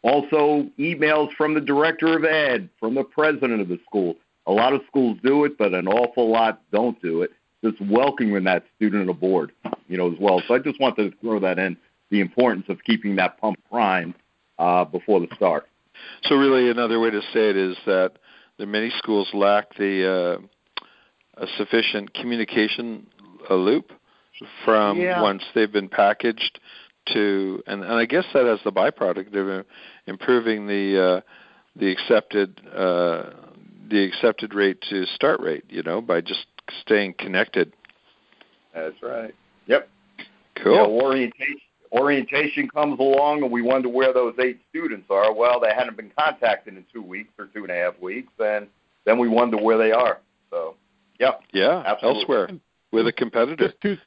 Also, emails from the director of ed, from the president of the school. A lot of schools do it, but an awful lot don't do it. Just welcoming that student aboard, you know, as well. So I just wanted to throw that in, the importance of keeping that pump primed uh, before the start. So really, another way to say it is that the many schools lack the uh, a sufficient communication loop from yeah. once they've been packaged to, and, and I guess that as the byproduct of improving the uh, the accepted uh, the accepted rate to start rate. You know, by just staying connected. That's right. Yep. Cool. Yeah, orientation orientation comes along, and we wonder where those eight students are. Well, they hadn't been contacted in two weeks or two and a half weeks, and then we wonder where they are. So, yeah. Yeah. Absolutely. Elsewhere with a competitor. Just two,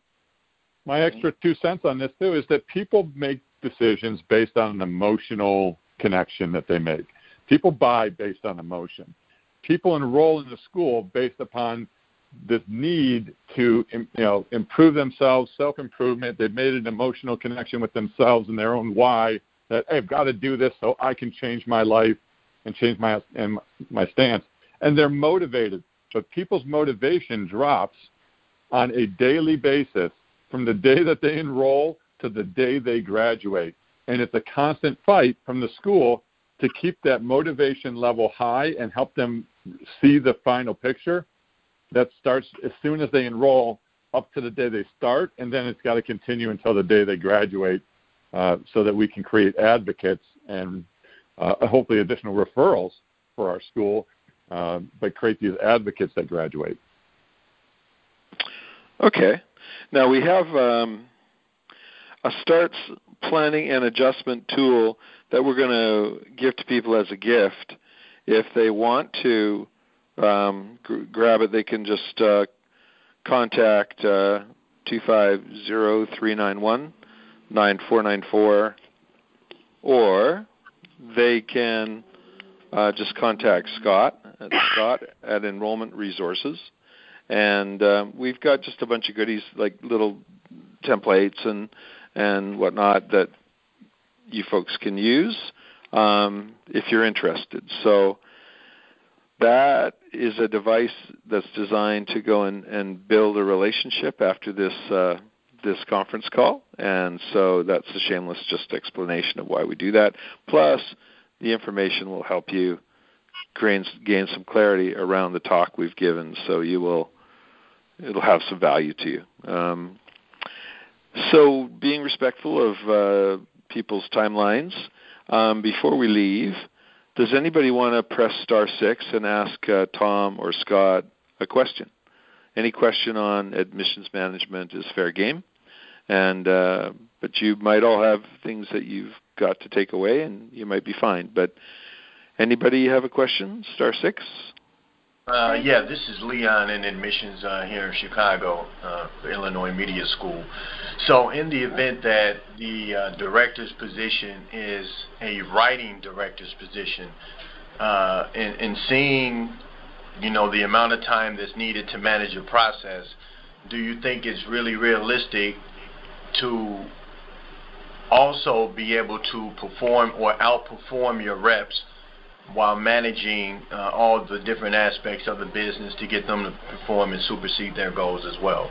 my extra two cents on this too is that people make decisions based on an emotional connection that they make. People buy based on emotion. People enroll in the school based upon this need to you know improve themselves, self improvement. They've made an emotional connection with themselves and their own why that hey, I've got to do this so I can change my life and change my and my stance. And they're motivated, but people's motivation drops on a daily basis from the day that they enroll to the day they graduate. And it's a constant fight from the school to keep that motivation level high and help them see the final picture that starts as soon as they enroll up to the day they start, and then it's got to continue until the day they graduate uh, so that we can create advocates and uh, hopefully additional referrals for our school, uh, but create these advocates that graduate. Okay. Now we have um, a starts planning and adjustment tool that we're going to give to people as a gift. If they want to um, grab it, they can just uh, contact uh, 250-391-9494 or they can uh, just contact Scott at Scott at Enrollment Resources, and um, we've got just a bunch of goodies like little templates and and whatnot that you folks can use um, if you're interested. So that is a device that's designed to go and, and build a relationship after this uh, this conference call, and so that's a shameless just explanation of why we do that. Plus, the information will help you gain, gain some clarity around the talk we've given, so you will it'll have some value to you. Um, so, being respectful of uh, people's timelines, um, before we leave, does anybody want to press star six and ask uh, Tom or Scott a question? Any question on admissions management is fair game, and uh, but you might all have things that you've got to take away, and you might be fine. But anybody have a question? Star six. Uh, yeah, this is Leon in admissions uh, here in Chicago, uh, Illinois Media School. So, in the event that the uh, director's position is a writing director's position, uh, and, and seeing, you know, the amount of time that's needed to manage a process, do you think it's really realistic to also be able to perform or outperform your reps while managing uh, all the different aspects of the business to get them to perform and supersede their goals as well?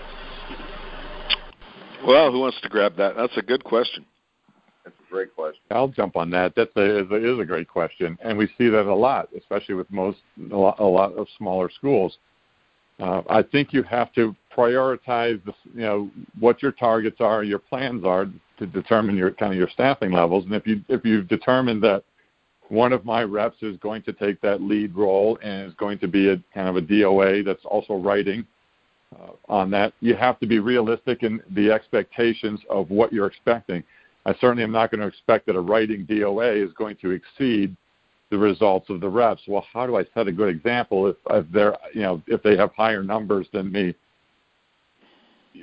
Well, who wants to grab that? That's a good question. That's a great question. I'll jump on that. That is a, great question, and we see that a lot, especially with most a lot, a lot of smaller schools. Uh, I think you have to prioritize the, you know what your targets are, your plans are to determine your kind of your staffing levels. And if you if you've determined that one of my reps is going to take that lead role and is going to be a kind of a DOA that's also writing uh, on that. You have to be realistic in the expectations of what you're expecting. I certainly am not going to expect that a writing DOA is going to exceed the results of the reps. Well, how do I set a good example if, if they're you know if they have higher numbers than me?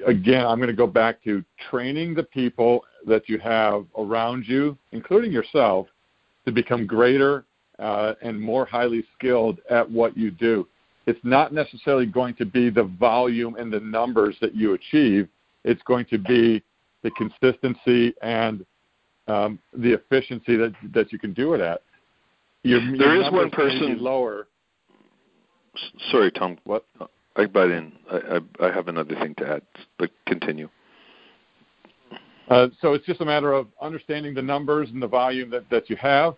Again, I'm going to go back to training the people that you have around you, including yourself, to become greater uh, and more highly skilled at what you do. It's not necessarily going to be the volume and the numbers that you achieve. It's going to be the consistency and um, the efficiency that that you can do it at. Your, there your is one person lower. Sorry, Tom. What? I butt in. I, I, I have another thing to add, but continue. Uh, so it's just a matter of understanding the numbers and the volume that, you have,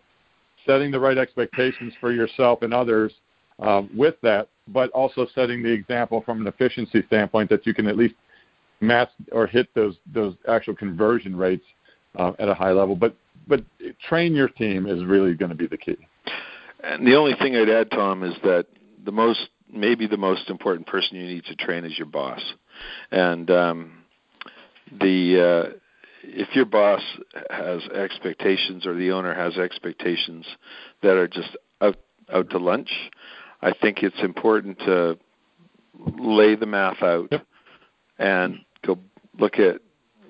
setting the right expectations for yourself and others um, with that, but also setting the example from an efficiency standpoint that you can at least match or hit those those actual conversion rates uh, at a high level. But but train your team is really going to be the key. And the only thing I'd add, Tom, is that the most maybe the most important person you need to train is your boss, and um, the uh, if your boss has expectations or the owner has expectations that are just out out to lunch, I think it's important to lay the math out yep. and go look at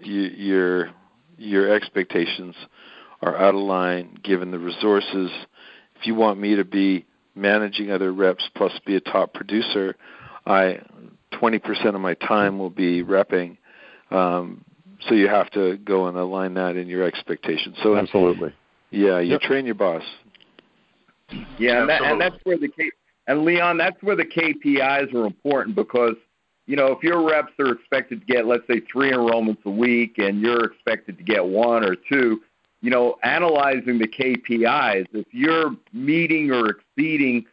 you, your your expectations are out of line given the resources. If you want me to be managing other reps plus be a top producer, I 20% of my time will be repping. Um, so you have to go and align that in your expectations. So absolutely, yeah, you yep. train your boss. Yeah, and, that, and that's where the K, and Leon, that's where the KPIs are important because you know if your reps are expected to get let's say three enrollments a week and you're expected to get one or two, you know, analyzing the KPIs, if you're meeting or exceeding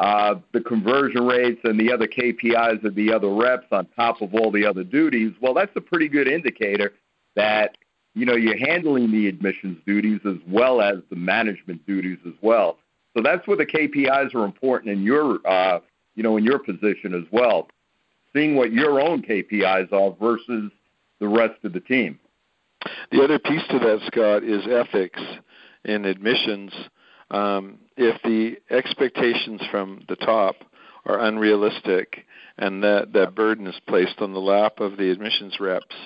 uh, the conversion rates and the other KPIs of the other reps on top of all the other duties, well, that's a pretty good indicator that you know you're handling the admissions duties as well as the management duties as well. So that's where the KPIs are important in your uh, you know in your position as well. seeing what your own KPIs are versus the rest of the team. The other piece to that, Scott, is ethics in admissions. Um, if the expectations from the top are unrealistic and that, that burden is placed on the lap of the admissions reps,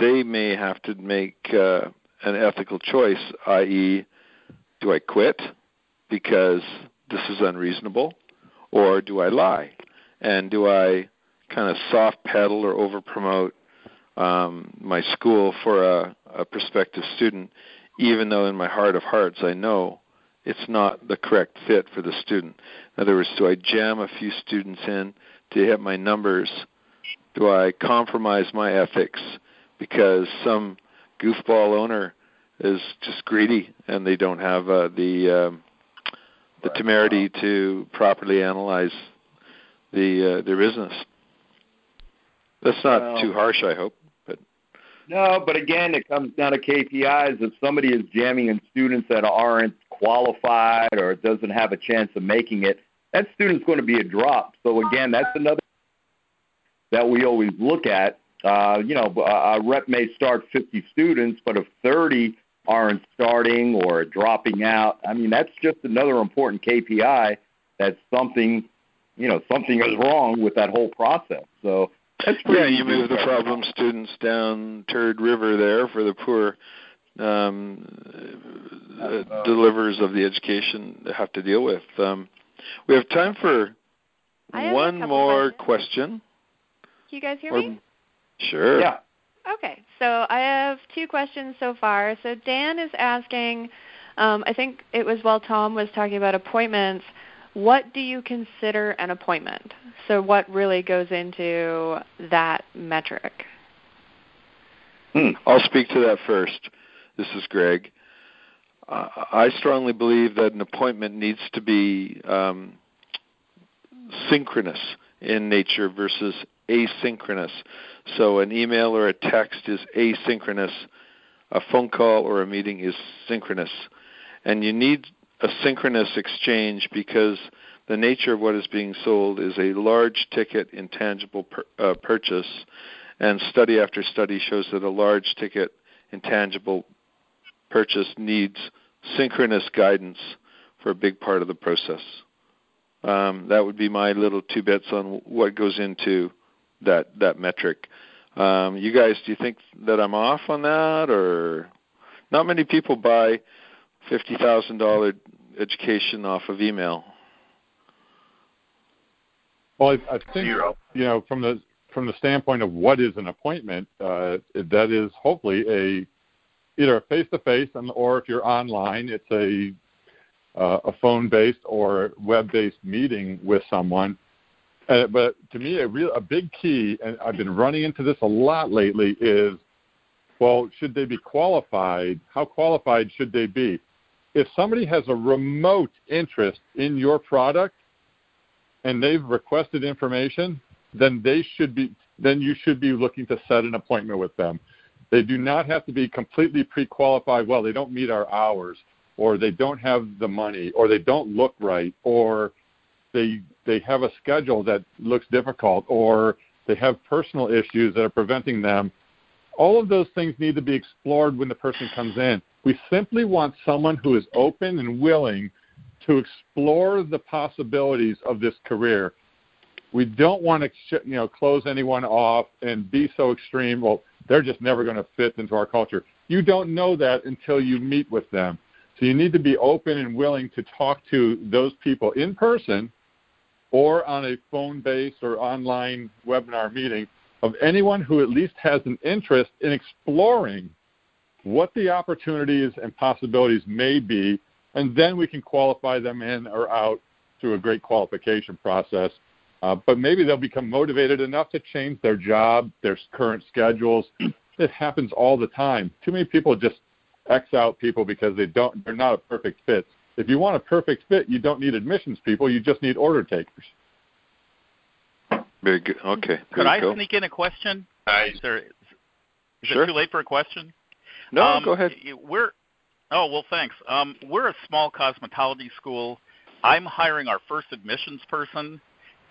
they may have to make uh, an ethical choice, i.e., do I quit because this is unreasonable, or do I lie? And do I kind of soft pedal or over promote um, my school for a, a prospective student, even though in my heart of hearts I know it's not the correct fit for the student. In other words, do I jam a few students in to hit my numbers? Do I compromise my ethics because some goofball owner is just greedy and they don't have uh, the um, the temerity to properly analyze the uh, their business? That's not well, too harsh, I hope. But no, but again, it comes down to KPIs. If somebody is jamming in students that aren't qualified or doesn't have a chance of making it, that student's going to be a drop. So again, that's another that we always look at. Uh, you know, a rep may start 50 students, but if 30 aren't starting or dropping out, I mean, that's just another important KPI that something, you know, something is wrong with that whole process. So that's yeah, you move the problem students down Turd River there for the poor um, uh, delivers of the education have to deal with. Um, we have time for one more question. Can you guys hear or, me? Sure. Yeah. Okay, so I have two questions so far. So Dan is asking, um, I think it was while Tom was talking about appointments what do you consider an appointment? So, what really goes into that metric? Hmm. I'll speak to that first. This is Greg. Uh, I strongly believe that an appointment needs to be um, synchronous in nature versus asynchronous. So, an email or a text is asynchronous, a phone call or a meeting is synchronous. And you need a synchronous exchange because the nature of what is being sold is a large ticket intangible uh, purchase, and study after study shows that a large ticket intangible purchase needs synchronous guidance for a big part of the process. Um, that would be my little two bits on what goes into that that metric. Um, you guys, do you think that I'm off on that, or not many people buy fifty thousand dollar education off of email? Well, I, I think Zero. you know from the from the standpoint of what is an appointment, uh, that is hopefully a either face to face, and or if you're online, it's a uh, a phone based or web based meeting with someone. Uh, but to me, a real a big key, and I've been running into this a lot lately, is well, should they be qualified? How qualified should they be? If somebody has a remote interest in your product and they've requested information, then they should be then you should be looking to set an appointment with them. They do not have to be completely pre-qualified. Well, they don't meet our hours, or they don't have the money, or they don't look right, or they they have a schedule that looks difficult, or they have personal issues that are preventing them. All of those things need to be explored when the person comes in. We simply want someone who is open and willing to explore the possibilities of this career. We don't want to you know close anyone off and be so extreme. Well, they're just never going to fit into our culture. You don't know that until you meet with them. So you need to be open and willing to talk to those people in person or on a phone based or online webinar meeting of anyone who at least has an interest in exploring what the opportunities and possibilities may be, and then we can qualify them in or out through a great qualification process. Uh, but maybe they'll become motivated enough to change their job, their current schedules. It happens all the time. Too many people just X out people because they don't they're not a perfect fit. If you want a perfect fit, you don't need admissions people. You just need order takers. Very good. Okay. Could I cool. sneak in a question? Is, there, is sure. it too late for a question? No, um, go ahead. We're oh well, thanks. Um, we're a small cosmetology school. I'm hiring our first admissions person,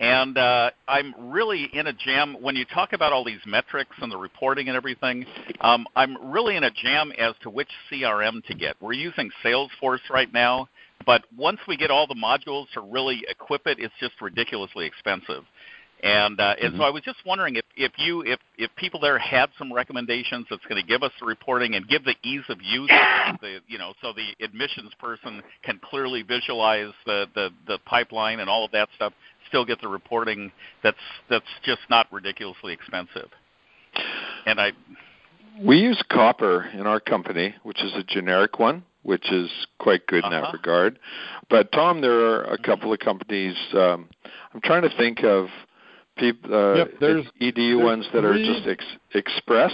And uh, I'm really in a jam when you talk about all these metrics and the reporting and everything. Um, I'm really in a jam as to which CRM to get. We're using Salesforce right now, but once we get all the modules to really equip it, it's just ridiculously expensive. And uh, and mm-hmm. so I was just wondering if, if you if if people there had some recommendations that's going to give us the reporting and give the ease of use, the you know, so the admissions person can clearly visualize the, the the pipeline and all of that stuff, still get the reporting that's that's just not ridiculously expensive. And I we use Copper in our company, which is a generic one, which is quite good uh-huh. in that uh-huh. regard. But Tom, there are a couple of companies. Um, I'm trying to think of people, uh, yep, there's, EDU there's ones that three. are just ex- express.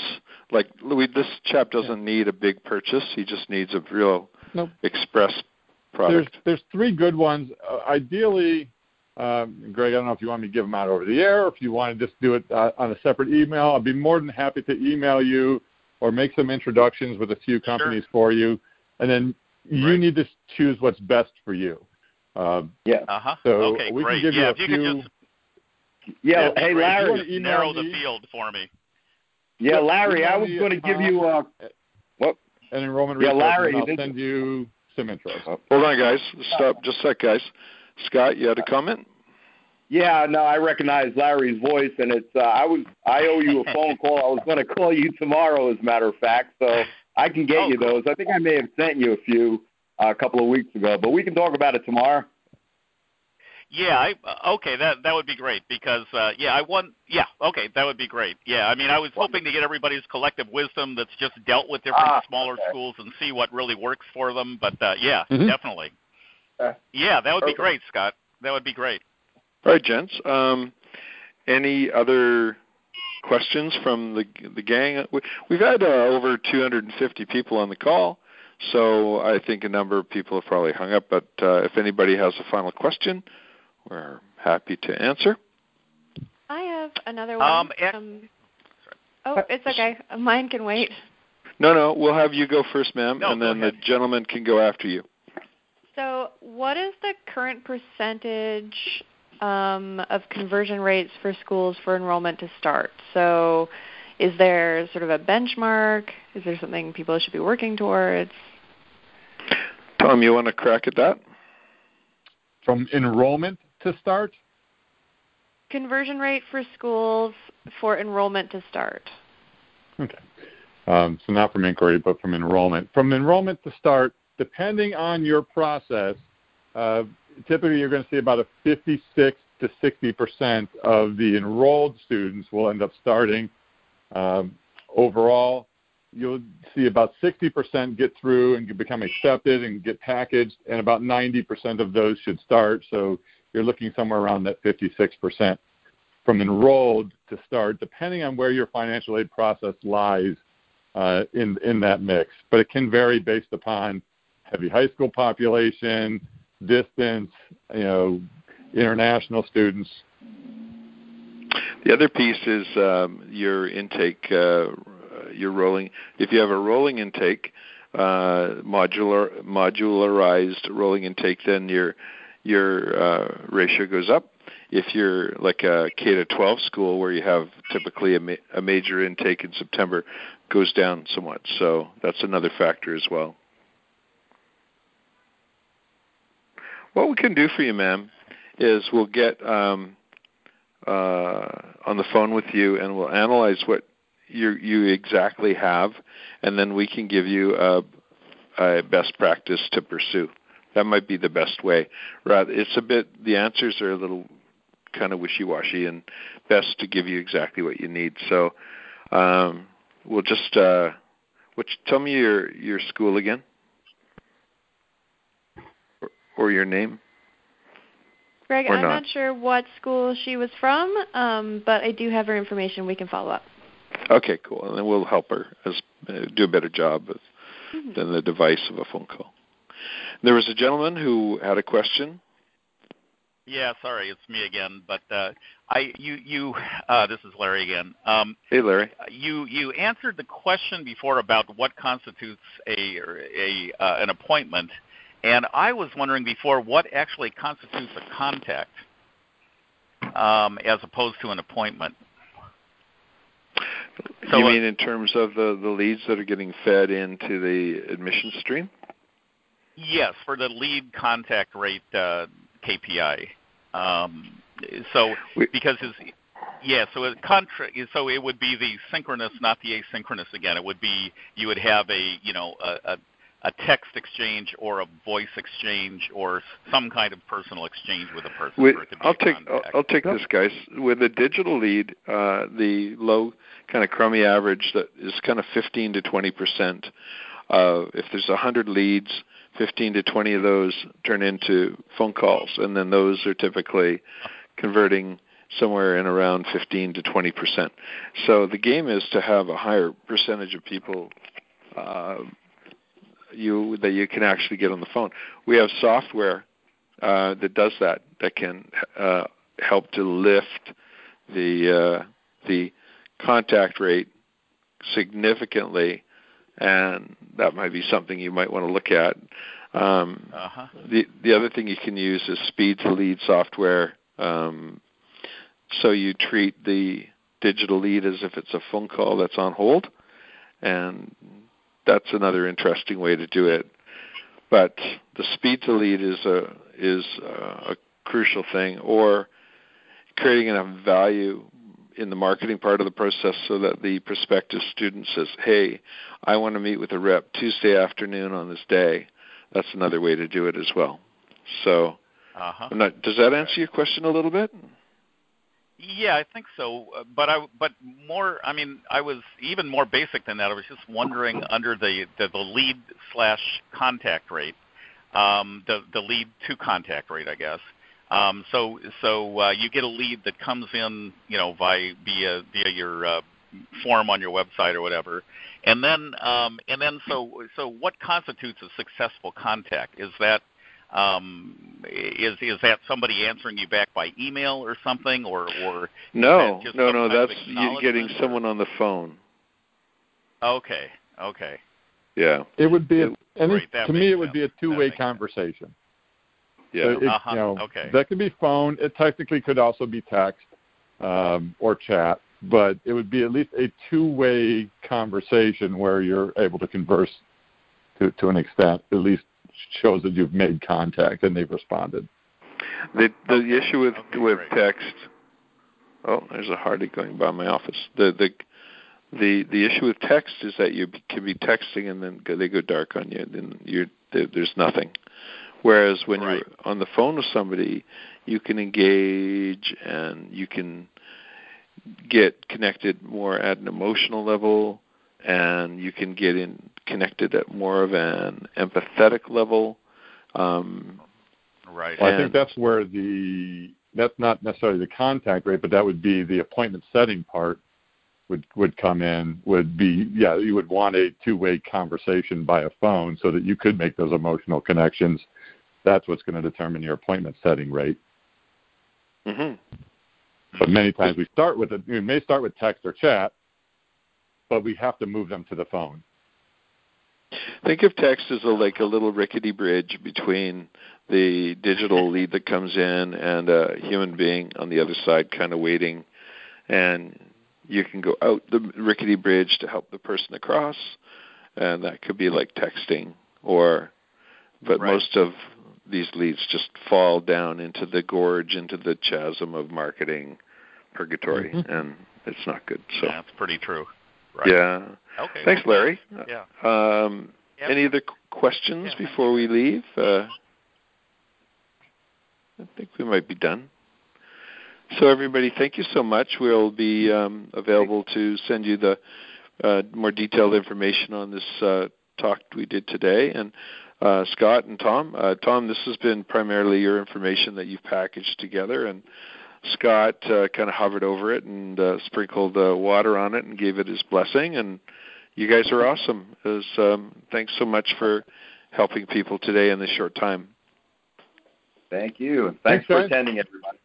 Like Louis, this chap doesn't yeah. need a big purchase; he just needs a real nope. express product. There's there's three good ones. Uh, ideally, um, Greg, I don't know if you want me to give them out over the air, or if you want to just do it uh, on a separate email. I'd be more than happy to email you or make some introductions with a few companies sure. for you, and then you right. need to choose what's best for you. Uh, yeah. Uh-huh. So okay, we great. can give yeah, you a few. You yeah, hey Larry, narrow the field for me. Yeah, Larry, I was going to give you uh, what? An enrollment yeah, Larry, I'll send you some intros. Hold on, guys. Stop. Just a sec, guys. Scott, you had a comment? Yeah, no, I recognize Larry's voice, and it's uh, I was I owe you a phone call. I was going to call you tomorrow, as a matter of fact, so I can get oh, you those. I think I may have sent you a few uh, a couple of weeks ago, but we can talk about it tomorrow. Yeah, I, uh, okay, that that would be great because uh, yeah, I want yeah, okay, that would be great. Yeah, I mean, I was hoping to get everybody's collective wisdom that's just dealt with different ah, smaller okay. schools and see what really works for them. But uh, yeah, mm-hmm. definitely. Uh, yeah, that would okay. be great, Scott. That would be great. All right, gents. Um, any other questions from the the gang? We've had uh, over 250 people on the call. So I think a number of people have probably hung up, but uh, if anybody has a final question, we're happy to answer. I have another one. Um, um, oh, it's okay. Mine can wait. No, no, we'll have you go first, ma'am, no, and then the gentleman can go after you. So, what is the current percentage um, of conversion rates for schools for enrollment to start? So, is there sort of a benchmark? Is there something people should be working towards? Tom, you want to crack at that? From enrollment to start? Conversion rate for schools for enrollment to start. Okay. Um, so not from inquiry, but from enrollment. From enrollment to start, depending on your process, uh, typically you're going to see about a 56 to 60 percent of the enrolled students will end up starting. Um, overall, you'll see about 60 percent get through and become accepted and get packaged, and about 90 percent of those should start. So you're looking somewhere around that 56 percent from enrolled to start, depending on where your financial aid process lies uh, in in that mix. But it can vary based upon heavy high school population, distance, you know, international students. The other piece is um, your intake, uh, your rolling. If you have a rolling intake, uh, modular modularized rolling intake, then your your uh, ratio goes up. If you're like a K to 12 school where you have typically a, ma- a major intake in September, goes down somewhat. So that's another factor as well. What we can do for you, ma'am, is we'll get um, uh, on the phone with you and we'll analyze what you you exactly have, and then we can give you a, a best practice to pursue. That might be the best way. Rather, it's a bit the answers are a little kind of wishy-washy, and best to give you exactly what you need. So, um, we'll just uh, which tell me your your school again or your name? Greg, or I'm not? not sure what school she was from, um, but I do have her information. We can follow up. Okay, cool. And then we'll help her as, uh, do a better job with, Mhm. than the device of a phone call. There was a gentleman who had a question. Yeah, sorry, it's me again. But uh, I, you, you, uh, this is Larry again. Um, Hey, Larry. you, you answered the question before about what constitutes a, a uh, an appointment, and I was wondering before what actually constitutes a contact. um, as opposed to an appointment. So you mean in terms of the, the leads that are getting fed into the admission stream? Yes, for the lead contact rate uh, KPI. Um, so because his, yeah, so it contra- so it would be the synchronous, not the asynchronous. Again, it would be you would have a you know a, a a text exchange or a voice exchange or some kind of personal exchange with a person. With, I'll take I'll, I'll, take this, guys. With a digital lead, uh, the low kind of crummy average that is kind of 15 to 20 percent. Uh, if there's 100 leads, 15 to 20 of those turn into phone calls, and then those are typically converting somewhere in around 15 to 20 percent. So the game is to have a higher percentage of people uh, you that you can actually get on the phone. We have software uh, that does that that can uh, help to lift the uh, the contact rate significantly, and that might be something you might want to look at. Um, uh-huh. The the other thing you can use is speed to lead software. Um, so you treat the digital lead as if it's a phone call that's on hold, and that's another interesting way to do it. But the speed to lead is a is a, a crucial thing, or creating enough value in the marketing part of the process so that the prospective student says, "Hey, I want to meet with a rep Tuesday afternoon on this day." That's another way to do it as well. So, uh-huh. not, does that answer your question a little bit? Yeah, I think so. Uh, but I but more. I mean, I was even more basic than that. I was just wondering under the the, the lead slash contact rate, um, the the lead to contact rate, I guess. Um, so so uh, you get a lead that comes in, you know, via via via your uh, form on your website or whatever, and then um, and then so so what constitutes a successful contact? Is that um, is is that somebody answering you back by email or something, or or no, no, no? That's getting someone on the phone. Okay, okay. Yeah, it would be a, and right, to me it would be a two-way conversation. Yeah, so it, uh-huh. you know, okay. That could be phone. It technically could also be text um, or chat, but it would be at least a two-way conversation where you're able to converse to to an extent, at least shows that you've made contact and they've responded. The the okay. issue with okay, with great. text. Oh, there's a Hardy going by my office. The the the the issue with text is that you can be texting and then they go dark on you, and then you're there's nothing. Whereas when right. you're on the phone with somebody, you can engage and you can get connected more at an emotional level, and you can get in connected at more of an empathetic level. Um, right. Well, I think that's where the that's not necessarily the contact rate, but that would be the appointment setting part would would come in would be yeah you would want a two way conversation by a phone so that you could make those emotional connections. That's what's going to determine your appointment setting rate. Mm-hmm. But many times we start with it. We may start with text or chat, but we have to move them to the phone. Think of text as a, like a little rickety bridge between the digital lead that comes in and a human being on the other side, kind of waiting, and you can go out the rickety bridge to help the person across, and that could be like texting or. But right. most of these leads just fall down into the gorge, into the chasm of marketing purgatory, mm-hmm. and it's not good. So yeah, that's pretty true. Right. Yeah. Okay. Thanks, Larry. Yeah. Um. Any other questions yeah, before we leave? Uh, I think we might be done. So, everybody, thank you so much. We'll be um, available to send you the uh, more detailed information on this uh, talk we did today. And uh, Scott and Tom, uh, Tom, this has been primarily your information that you've packaged together, and Scott uh, kind of hovered over it and uh, sprinkled uh, water on it and gave it his blessing. And you guys are awesome. Was, um, thanks so much for helping people today in this short time. Thank you. Thanks, thanks for attending, everybody.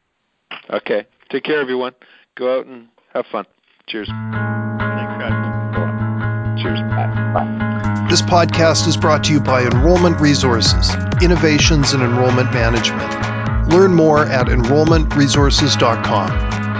Okay. Take care, everyone. Go out and have fun. Cheers. Thanks, guys. Cheers. Bye. Bye. This podcast is brought to you by Enrollment Resources, Innovations in Enrollment Management. Learn more at enrollmentresources.com.